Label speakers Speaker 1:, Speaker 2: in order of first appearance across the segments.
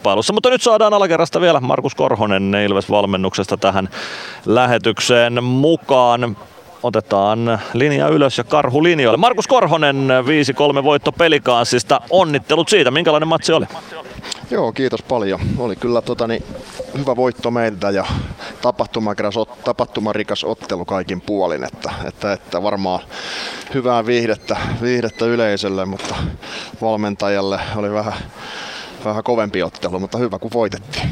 Speaker 1: kilpailussa. Mutta nyt saadaan alakerrasta vielä Markus Korhonen Ilves-valmennuksesta tähän lähetykseen mukaan. Otetaan linja ylös ja karhu linjoille. Markus Korhonen 5-3 voitto pelikaansista. Onnittelut siitä. Minkälainen matsi oli?
Speaker 2: Joo, kiitos paljon. Oli kyllä tota, niin, hyvä voitto meiltä ja tapahtumarikas, tapahtumarikas ottelu kaikin puolin. Että, että, että varmaan hyvää viihdettä, viihdettä yleisölle, mutta valmentajalle oli vähän, vähän kovempi ottelu, mutta hyvä kun voitettiin.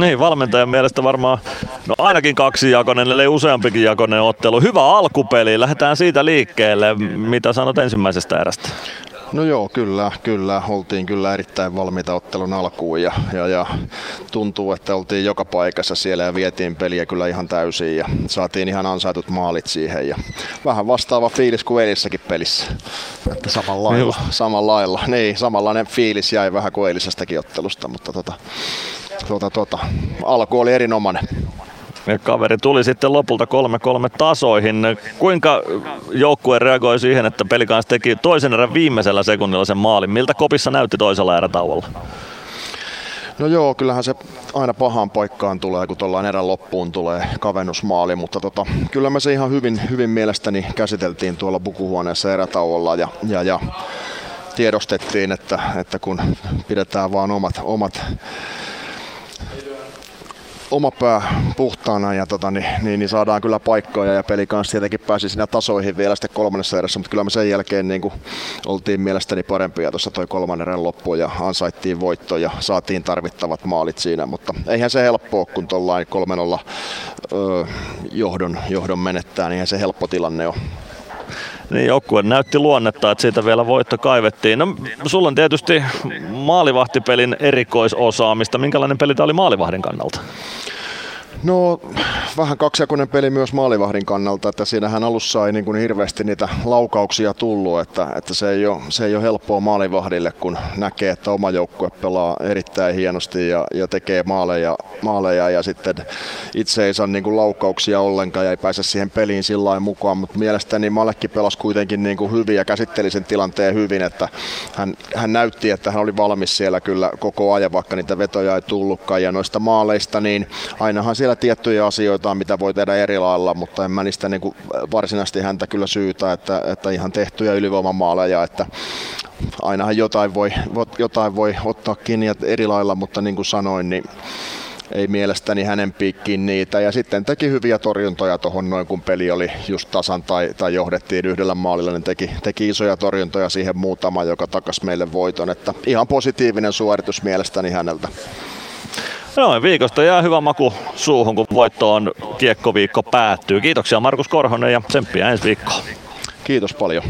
Speaker 1: Niin, valmentajan mielestä varmaan no ainakin kaksi jakonen, eli useampikin jakonen ottelu. Hyvä alkupeli, lähdetään siitä liikkeelle. Mitä sanot ensimmäisestä erästä?
Speaker 2: No joo, kyllä, kyllä. Oltiin kyllä erittäin valmiita ottelun alkuun ja, ja, ja tuntuu, että oltiin joka paikassa siellä ja vietiin peliä kyllä ihan täysin ja saatiin ihan ansaitut maalit siihen ja vähän vastaava fiilis kuin eilissäkin pelissä. Että samalla lailla, samalla lailla. Niin, samanlainen fiilis jäi vähän kuin eilisestäkin ottelusta, mutta tota, tota, tota, alku oli erinomainen.
Speaker 1: Kaveri tuli sitten lopulta 3-3 tasoihin. Kuinka joukkue reagoi siihen, että pelikans teki toisen erän viimeisellä sekunnilla sen maalin? Miltä kopissa näytti toisella erätauolla?
Speaker 2: No joo, kyllähän se aina pahaan paikkaan tulee, kun tuollainen erän loppuun tulee kavennusmaali, mutta tota, kyllä me se ihan hyvin, hyvin mielestäni käsiteltiin tuolla pukuhuoneessa erätauolla ja, ja, ja tiedostettiin, että, että kun pidetään vaan omat, omat oma pää puhtaana ja tota, niin, niin, niin, saadaan kyllä paikkoja ja peli kanssa tietenkin pääsi sinä tasoihin vielä sitten kolmannessa erässä, mutta kyllä me sen jälkeen niin kuin, oltiin mielestäni parempia tuossa toi kolmannen erän loppu ja ansaittiin voitto ja saatiin tarvittavat maalit siinä, mutta eihän se helppoa, kun tuollain 3-0 johdon, johdon menettää, niin eihän se helppo tilanne ole
Speaker 1: niin joukkue näytti luonnetta, että siitä vielä voitto kaivettiin. No, sulla on tietysti maalivahtipelin erikoisosaamista. Minkälainen peli tämä oli maalivahdin kannalta?
Speaker 2: No vähän kaksijakoinen peli myös maalivahdin kannalta, että siinähän alussa ei niin kuin hirveästi niitä laukauksia tullut, että, että se, ei ole, se ei ole helppoa maalivahdille, kun näkee, että oma joukkue pelaa erittäin hienosti ja, ja tekee maaleja, maaleja ja sitten itse ei saa niin kuin laukauksia ollenkaan ja ei pääse siihen peliin sillä mukaan, mutta mielestäni Malekki pelasi kuitenkin niin kuin hyvin ja käsitteli sen tilanteen hyvin, että hän, hän näytti, että hän oli valmis siellä kyllä koko ajan, vaikka niitä vetoja ei tullutkaan. Ja noista maaleista, niin ainahan siellä tiettyjä asioita, mitä voi tehdä eri lailla, mutta en mä niistä niin kuin varsinaisesti häntä kyllä syytä, että, että ihan tehtyjä ylivoimamaaleja, että ainahan jotain voi, jotain voi ottaa kiinni eri lailla, mutta niin kuin sanoin, niin ei mielestäni hänen piikkiin niitä. Ja sitten teki hyviä torjuntoja tuohon noin, kun peli oli just tasan tai, tai johdettiin yhdellä maalilla, niin teki, teki isoja torjuntoja siihen muutama, joka takas meille voiton. Että ihan positiivinen suoritus mielestäni häneltä.
Speaker 1: Noin, viikosta jää hyvä maku suuhun, kun voitto on kiekkoviikko päättyy. Kiitoksia Markus Korhonen ja tsemppiä ensi viikkoon.
Speaker 2: Kiitos paljon.